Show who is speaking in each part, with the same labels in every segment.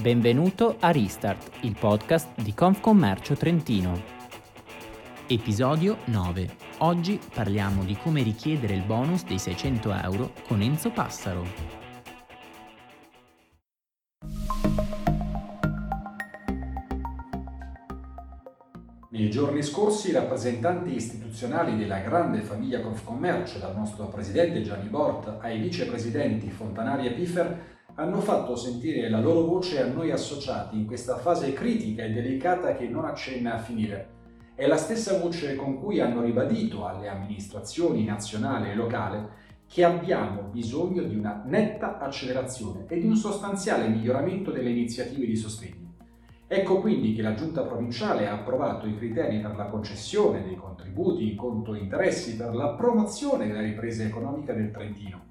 Speaker 1: Benvenuto a Restart, il podcast di Confcommercio Trentino. Episodio 9. Oggi parliamo di come richiedere il bonus dei 600 euro con Enzo Passaro.
Speaker 2: Nei giorni scorsi i rappresentanti istituzionali della grande famiglia Confcommercio, dal nostro presidente Gianni Bort ai vicepresidenti Fontanari e Piffer, hanno fatto sentire la loro voce a noi associati in questa fase critica e delicata che non accenna a finire. È la stessa voce con cui hanno ribadito alle amministrazioni nazionale e locale che abbiamo bisogno di una netta accelerazione e di un sostanziale miglioramento delle iniziative di sostegno. Ecco quindi che la Giunta provinciale ha approvato i criteri per la concessione dei contributi in conto interessi per la promozione della ripresa economica del Trentino.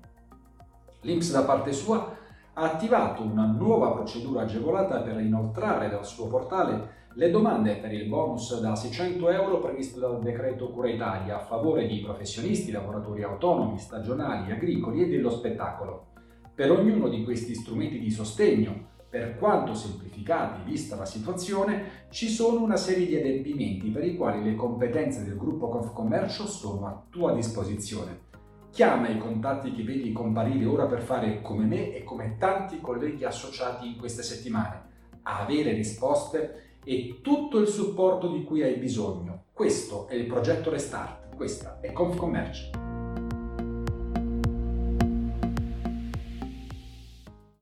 Speaker 2: L'Inps da parte sua ha attivato una nuova procedura agevolata per inoltrare dal suo portale le domande per il bonus da 600 euro previsto dal decreto Cura Italia a favore di professionisti, lavoratori autonomi, stagionali, agricoli e dello spettacolo. Per ognuno di questi strumenti di sostegno, per quanto semplificati vista la situazione, ci sono una serie di adempimenti per i quali le competenze del gruppo Confcommercio sono a tua disposizione. Chiama i contatti che vedi comparire ora per fare come me e come tanti colleghi associati in queste settimane, avere risposte e tutto il supporto di cui hai bisogno. Questo è il progetto Restart, questa è Confcommercio.